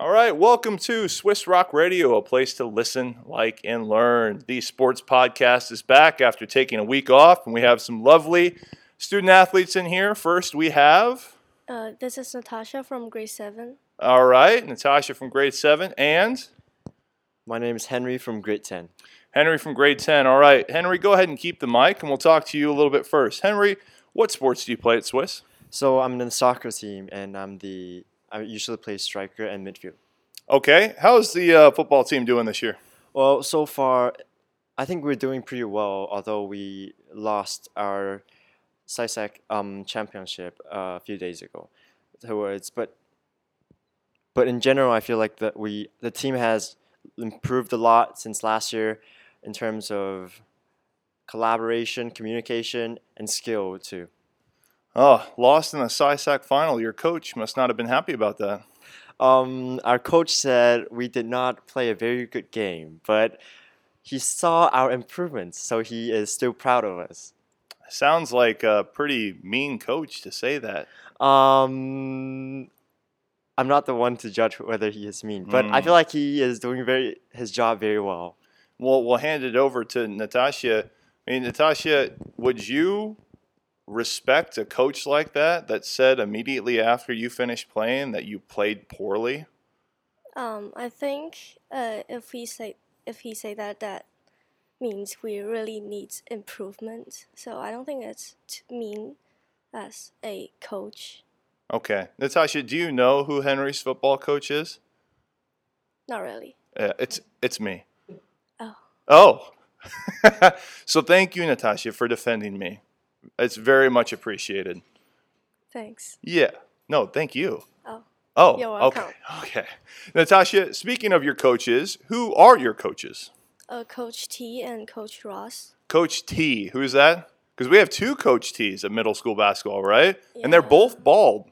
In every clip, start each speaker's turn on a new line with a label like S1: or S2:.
S1: All right, welcome to Swiss Rock Radio, a place to listen, like, and learn. The sports podcast is back after taking a week off, and we have some lovely student athletes in here. First, we have.
S2: Uh, this is Natasha from grade 7.
S1: All right, Natasha from grade 7, and.
S3: My name is Henry from grade 10.
S1: Henry from grade 10. All right, Henry, go ahead and keep the mic, and we'll talk to you a little bit first. Henry, what sports do you play at Swiss?
S3: So I'm in the soccer team, and I'm the I usually play striker and midfield.
S1: Okay, how's the uh, football team doing this year?
S3: Well, so far, I think we're doing pretty well. Although we lost our SISAC um, championship uh, a few days ago, towards but but in general, I feel like that we the team has improved a lot since last year in terms of collaboration, communication, and skill too.
S1: Oh, lost in the SISAC final. Your coach must not have been happy about that.
S3: Um, our coach said we did not play a very good game, but he saw our improvements, so he is still proud of us.
S1: Sounds like a pretty mean coach to say that.
S3: Um, I'm not the one to judge whether he is mean, but I feel like he is doing very his job very well.
S1: Well, we'll hand it over to Natasha. I mean, Natasha, would you respect a coach like that that said immediately after you finished playing that you played poorly?
S2: Um, I think uh, if he say if he say that, that means we really need improvement. So I don't think it's mean as a coach.
S1: Okay. Natasha, do you know who Henry's football coach is?
S2: Not really.
S1: Yeah, it's it's me.
S2: Oh.
S1: Oh. so thank you, Natasha, for defending me. It's very much appreciated.
S2: Thanks.
S1: Yeah. No, thank you.
S2: Oh.
S1: Oh,
S2: You're
S1: okay.
S2: welcome.
S1: Okay. Natasha, speaking of your coaches, who are your coaches?
S2: Uh, Coach T and Coach Ross.
S1: Coach T, who's that? Because we have two Coach T's at middle school basketball, right? Yeah. And they're both bald.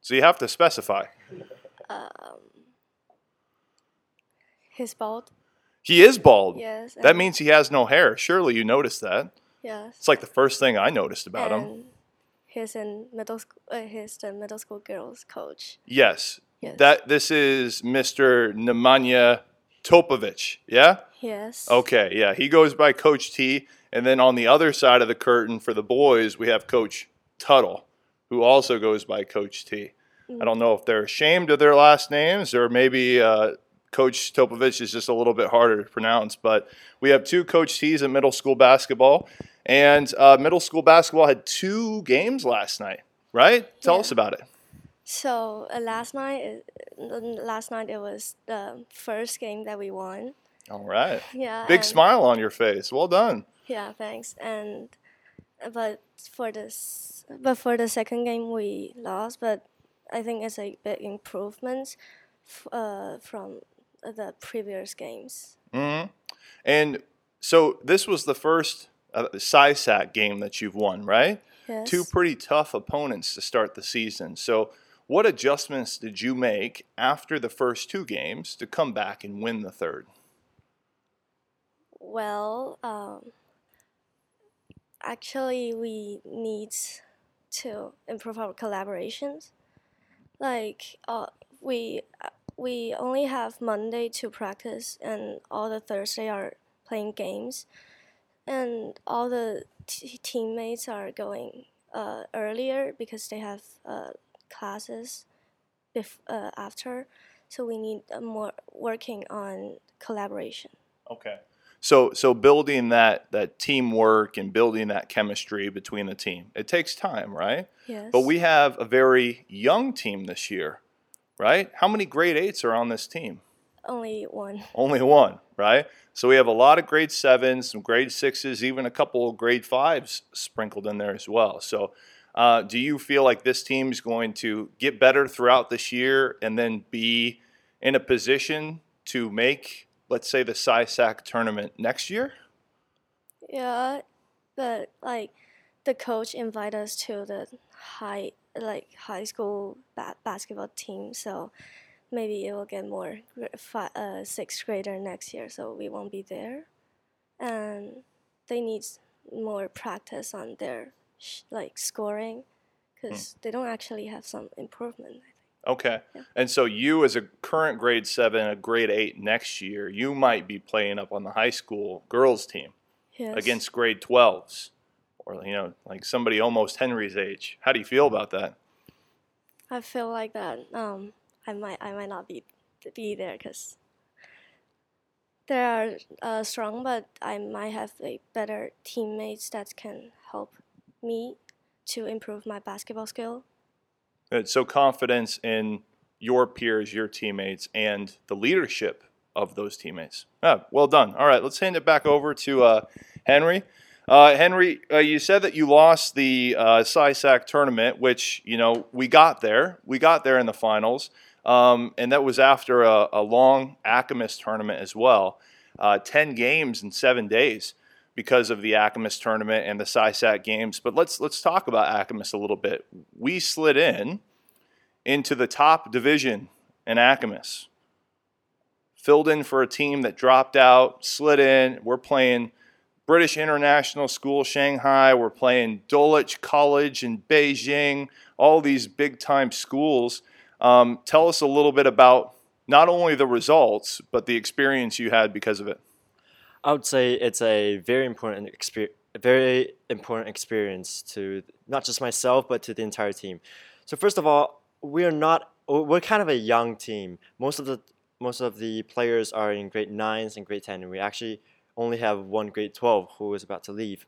S1: So you have to specify.
S2: Um, his bald.
S1: He is bald.
S2: Yes.
S1: That means he has no hair. Surely you noticed that.
S2: Yes.
S1: It's like the first thing I noticed about him.
S2: and he's in middle school. Uh, he's the middle school girls coach.
S1: Yes.
S2: Yes.
S1: That this is Mr. Nemanja Topovic. Yeah?
S2: Yes.
S1: Okay, yeah. He goes by Coach T. And then on the other side of the curtain for the boys, we have Coach Tuttle, who also goes by Coach T. I don't know if they're ashamed of their last names or maybe uh, Coach Topovic is just a little bit harder to pronounce. But we have two Coach T's in middle school basketball. And uh, middle school basketball had two games last night, right? Tell
S2: Yeah.
S1: us about it.
S2: So uh, last night, uh, last night it was the first game that we won.
S1: All right.
S2: Yeah.
S1: Big smile on your face. Well done.
S2: Yeah, thanks. And uh, but for this, but for the second game we lost. But I think it's a big improvement f- uh, from the previous games.
S1: hmm And so this was the first uh, SISAC game that you've won, right?
S2: Yes.
S1: Two pretty tough opponents to start the season. So, what adjustments did you make after the first two games to come back and win the third?
S2: Well, um, actually, we need to improve our collaborations. Like, uh, we uh, we only have Monday to practice, and all the Thursday are playing games, and all the t- teammates are going uh, earlier because they have uh, classes bef- uh, after. So we need uh, more working on collaboration.
S1: Okay. So, so building that that teamwork and building that chemistry between the team, it takes time, right?
S2: Yes.
S1: But we have a very young team this year, right? How many grade eights are on this team?
S2: only one.
S1: Only one, right? So we have a lot of grade sevens, some grade sixes, even a couple of grade fives sprinkled in there as well. So, uh, do you feel like this team is going to get better throughout this year and then be in a position to make, let's say, the SISAC tournament next year?
S2: Yeah, but like the coach invite us to the high like high school ba- basketball team, so maybe it will get more gra- fi- uh, sixth grader next year, so we won't be there, and they need more practice on their sh- like scoring, because they don't actually have some improvement.
S1: Okay.
S2: Yeah.
S1: And so you, as a current grade seven, a grade eight next year, you might be playing up on the high school girls team
S2: Yes.
S1: against grade 12s or, you know, like somebody almost Henry's age. How do you feel about that?
S2: I feel like that. Um, I might I might not be be there because they are uh, strong, but I might have better teammates that can help me to improve my basketball skill.
S1: Good. So confidence in your peers, your teammates, and the leadership of those teammates. Ah, well done. All right, let's hand it back over to uh, Henry. Uh, Henry, uh, you said that you lost the uh, SISAC tournament, which you know we got there. We got there in the finals, um, and that was after a, a long ACAMIS tournament as well. Uh, Ten games in seven days because of the ACAMIS tournament and the SISAC games. But let's let's talk about ACAMIS a little bit. We slid in into the top division in ACAMIS. Filled in for a team that dropped out, slid in. We're playing British International School Shanghai. We're playing Dulwich College in Beijing. All these big time schools. Um, tell us a little bit about not only the results, but the experience you had because of it.
S3: I would say it's a very important experience, very important experience to not just myself but to the entire team. So first of all, we are not we're kind of a young team. Most of the most of the players are in grade nines and grade ten, and we actually only have one grade twelve who is about to leave.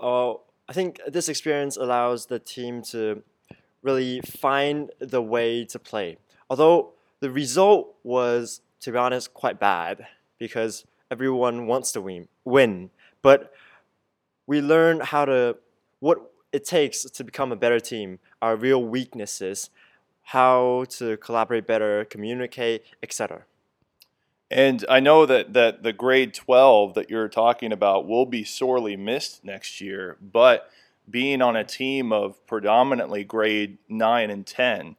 S3: Uh, I think this experience allows the team to really find the way to play. Although the result was, to be honest, quite bad because everyone wants to win, win. But we learn how to what it takes to become a better team, our real weaknesses, how to collaborate better, communicate, etc.
S1: And I know that, that the grade 12 that you're talking about will be sorely missed next year, but being on a team of predominantly grade 9 and 10,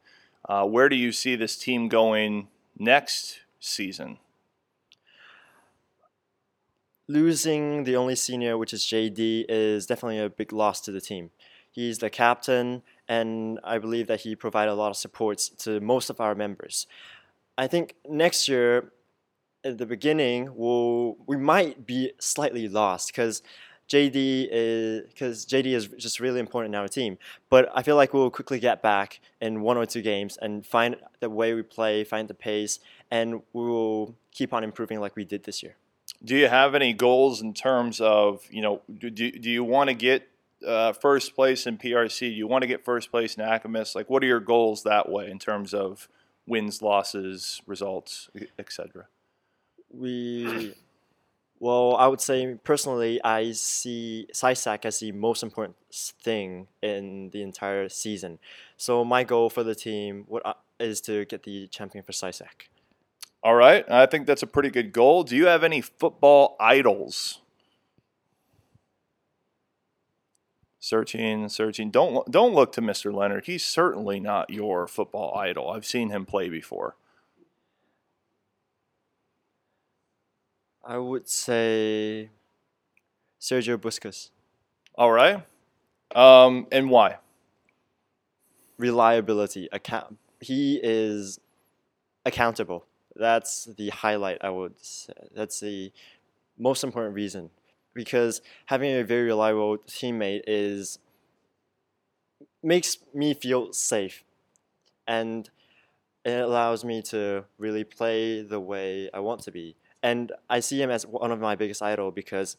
S1: uh, where do you see this team going next season?
S3: Losing the only senior, which is JD, is definitely a big loss to the team. He's the captain, and I believe that he provided a lot of supports to most of our members. I think next year, at the beginning, we'll, we might be slightly lost because JD is because JD is just really important in our team. But I feel like we'll quickly get back in one or two games and find the way we play, find the pace, and we will keep on improving like we did this year.
S1: Do you have any goals in terms of, you know, do, do you want to get uh, first place in PRC? Do you want to get first place in ACAMIS? Like, what are your goals that way in terms of wins, losses, results, etc.?
S3: We, well, I would say personally, I see SISAC as the most important thing in the entire season. So my goal for the team I- uh, is to get the champion for SISAC.
S1: All right, I think that's a pretty good goal. Do you have any football idols? Searching, searching. Don't don't look to Mr. Leonard. He's certainly not your football idol. I've seen him play before.
S3: I would say Sergio Busquets.
S1: All right, um, and why?
S3: Reliability, account. He is accountable. That's the highlight. I would. Say. That's the most important reason because having a very reliable teammate is makes me feel safe, and it allows me to really play the way I want to be. And I see him as one of my biggest idol because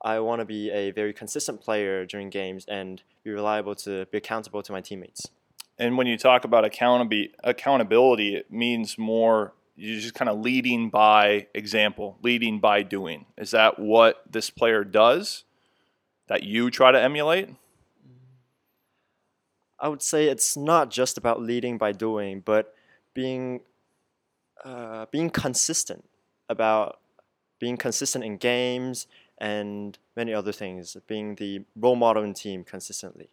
S3: I want to be a very consistent player during games and be reliable to be accountable to my teammates.
S1: And when you talk about accountability, accountability, it means more you're just kind of leading by example, leading by doing. Is that what this player does that you try to emulate?
S3: I would say it's not just about leading by doing, but being uh, being consistent about being consistent in games and many other things. Being the role model in team consistently.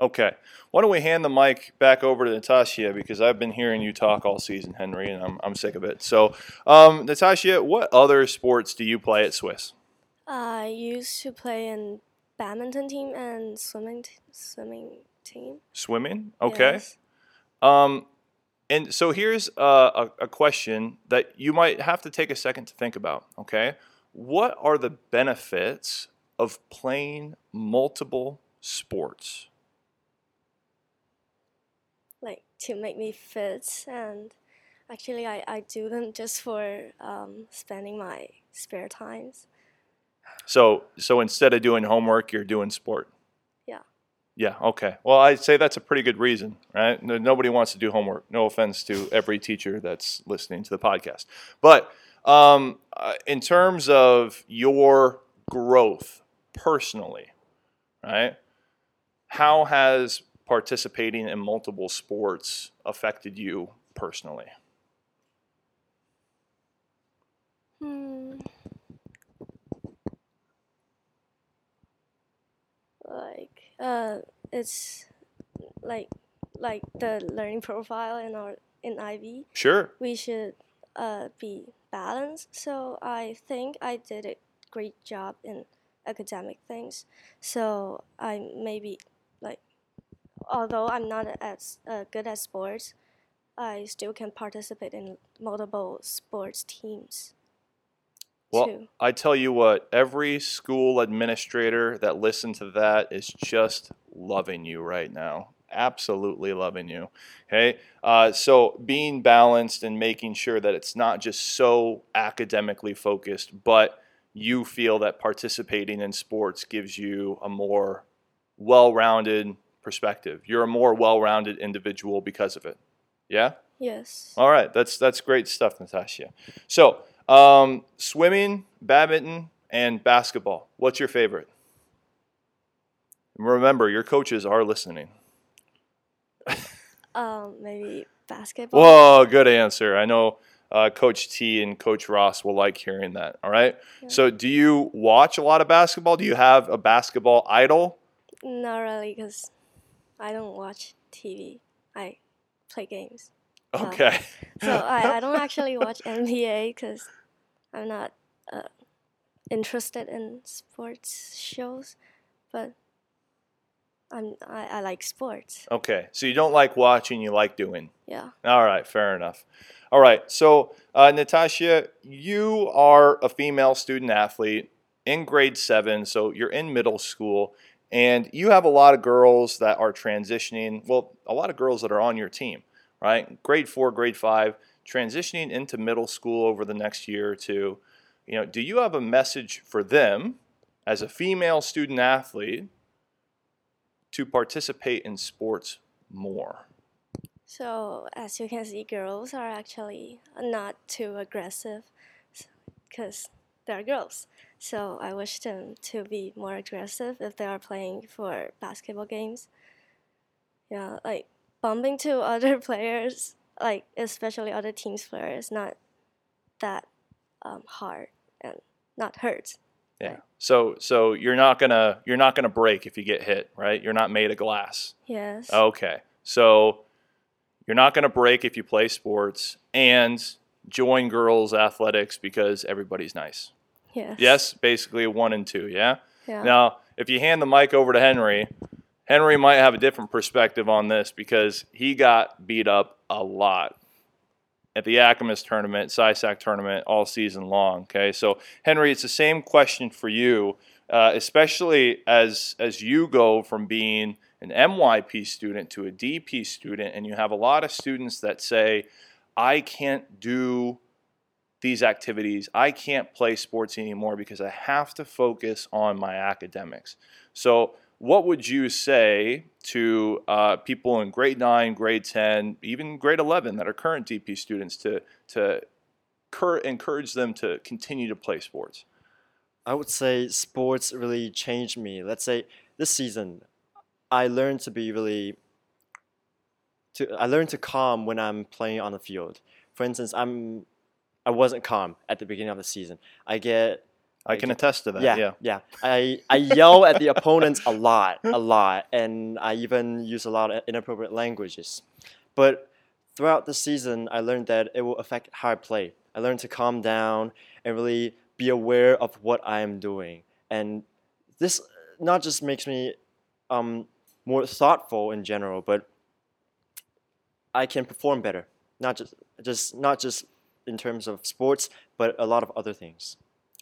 S1: Okay. Why don't we hand the mic back over to Natasha because I've been hearing you talk all season, Henry, and I'm, I'm sick of it. So, um, Natasha, what other sports do you play at Swiss?
S2: I used to play in badminton team and swimming t- swimming team.
S1: Swimming? Okay.
S2: Yes.
S1: Um, And so here's a, a, a question that you might have to take a second to think about. Okay, what are the benefits of playing multiple sports?
S2: like to make me fit and actually I, I do them just for um, spending my spare times
S1: So so instead of doing homework, you're doing sport.
S2: Yeah.
S1: Okay. Well, I'd say that's a pretty good reason, right? No- Nobody wants to do homework. No offense to every teacher that's listening to the podcast, but um, uh, in terms of your growth personally, right? How has participating in multiple sports affected you personally?
S2: hmm. like uh it's like like the learning profile in our in IB
S1: Sure.
S2: we should uh, be balanced. So I think I did a great job in academic things. So I maybe like, although I'm not as uh, good at sports, I still can participate in multiple sports teams.
S1: Well,
S2: too.
S1: I tell you what, every school administrator that listened to that is just loving you right now. Absolutely loving you. Okay. Uh, so being balanced and making sure that it's not just so academically focused, but you feel that participating in sports gives you a more well rounded perspective. You're a more well rounded individual because of it. Yeah?
S2: Yes.
S1: All right, that's that's great stuff, Natasha. So, um, swimming, badminton, and basketball. What's your favorite? Remember, your coaches are listening.
S2: Um, maybe basketball.
S1: Whoa, good answer. I know uh, Coach T and Coach Ross will like hearing that. All right.
S2: Yeah.
S1: So, do you watch a lot of basketball? Do you have a basketball idol?
S2: Not really, because I don't watch TV. I play games.
S1: Okay.
S2: So I, I don't actually watch NBA because I'm not uh, interested in sports shows, but I'm I, I like sports.
S1: Okay. So you don't like watching, you like doing.
S2: Yeah.
S1: All right, fair enough. All right, so uh, Natasha, you are a female student athlete in grade seven, so you're in middle school, and you have a lot of girls that are transitioning. Well, a lot of girls that are on your team, right? Grade four, grade five, transitioning into middle school over the next year or two. You know, do you have a message for them as a female student athlete to participate in sports more?
S2: So as you can see, girls are actually not too aggressive because they're girls. So I wish them to be more aggressive if they are playing for basketball games. Yeah, like bumping to other players, like especially other teams' players, not that um, hard and not hurt.
S1: Yeah.
S2: Right.
S1: So so you're not gonna you're not gonna break if you get hit, right? You're not made of glass.
S2: Yes.
S1: Okay. So you're not gonna break if you play sports and join girls athletics because everybody's nice.
S2: Yes.
S1: Yes, basically one and two, yeah?
S2: Yeah.
S1: Now, if you hand the mic over to Henry, Henry might have a different perspective on this because he got beat up a lot at the ACAMIS tournament, SISAC tournament, all season long. Okay, so Henry, it's the same question for you, uh, especially as as you go from being an MYP student to a DP student, and you have a lot of students that say, "I can't do." These activities, I can't play sports anymore because I have to focus on my academics. So, what would you say to uh, people in grade 9, grade 10, even grade 11 that are current DP students to, to cur- encourage them to continue to play sports?
S3: I would say sports really changed me. Let's say this season, I learned to be really to I learned to calm when I'm playing on the field. For instance, I'm I wasn't calm at the beginning of the season. I get
S1: I can attest to that.
S3: yeah,
S1: Yeah.
S3: yeah. I, I yell at the opponents a lot, a lot, and I even use a lot of inappropriate languages. But throughout the season, I learned that it will affect how I play. I learned to calm down and really be aware of what I am doing. And this not just makes me um, more thoughtful in general, but I can perform better. not just just not just in terms of sports, but a lot of other things.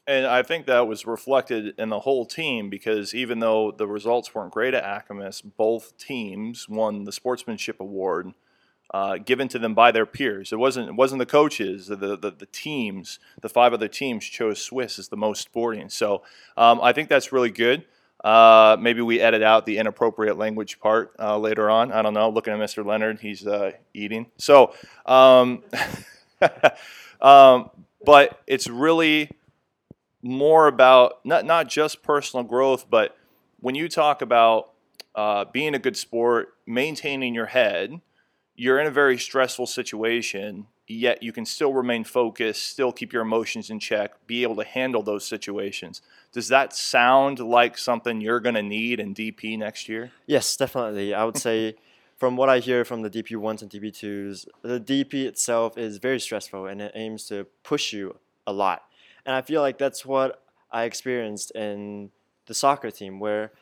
S1: And I think that was reflected in the whole team because even though the results weren't great at ACAMIS, both teams won the sportsmanship award uh, given to them by their peers. It wasn't it wasn't the coaches, the, the the teams, the five other teams chose Swiss as the most sporting. So um, I think that's really good. Uh, maybe we edit out the inappropriate language part uh, later on. I don't know. Looking at Mr. Leonard, he's uh, eating. So, um, um, but it's really more about not not just personal growth, but when you talk about uh, being a good sport, maintaining your head, you're in a very stressful situation. Yet you can still remain focused, still keep your emotions in check, be able to handle those situations. Does that sound like something you're going to need in DP next year?
S3: Yes, definitely. I would say, from what I hear from the DP ones and DP twos, the DP itself is very stressful and it aims to push you a lot. And I feel like that's what I experienced in the soccer team, where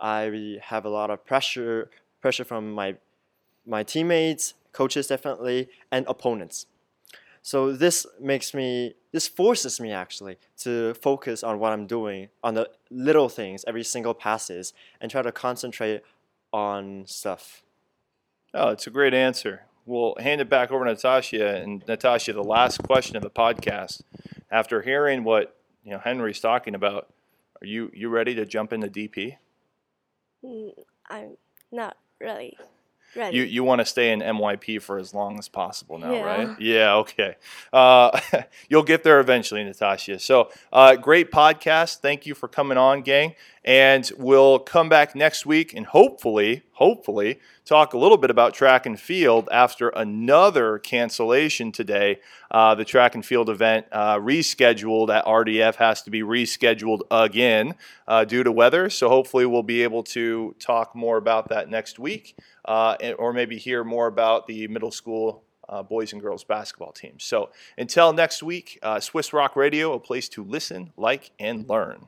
S3: I have a lot of pressure pressure from my my teammates, coaches definitely, and opponents. So this makes me this forces me actually to focus on what I'm doing, on the little things, every single passes, and try to concentrate on stuff.
S1: Oh, it's a great answer. We'll hand it back over to Natasha. And Natasha, the last question of the podcast after hearing what you know Henry's talking about, are you you ready to jump into DP?
S2: Mm, I'm not really ready.
S1: You you want to stay in MYP for as long as possible now,
S2: Yeah.
S1: right? Yeah. Okay. Uh, you'll get there eventually, Natasha. So uh, great podcast. Thank you for coming on, gang. And we'll come back next week and hopefully, hopefully, talk a little bit about track and field after another cancellation today. Uh, the track and field event uh, rescheduled at RDF has to be rescheduled again uh, due to weather. So hopefully, we'll be able to talk more about that next week, uh, or maybe hear more about the middle school. Uh, boys and girls basketball teams. So until next week, uh, Swiss Rock Radio, a place to listen, like, and learn.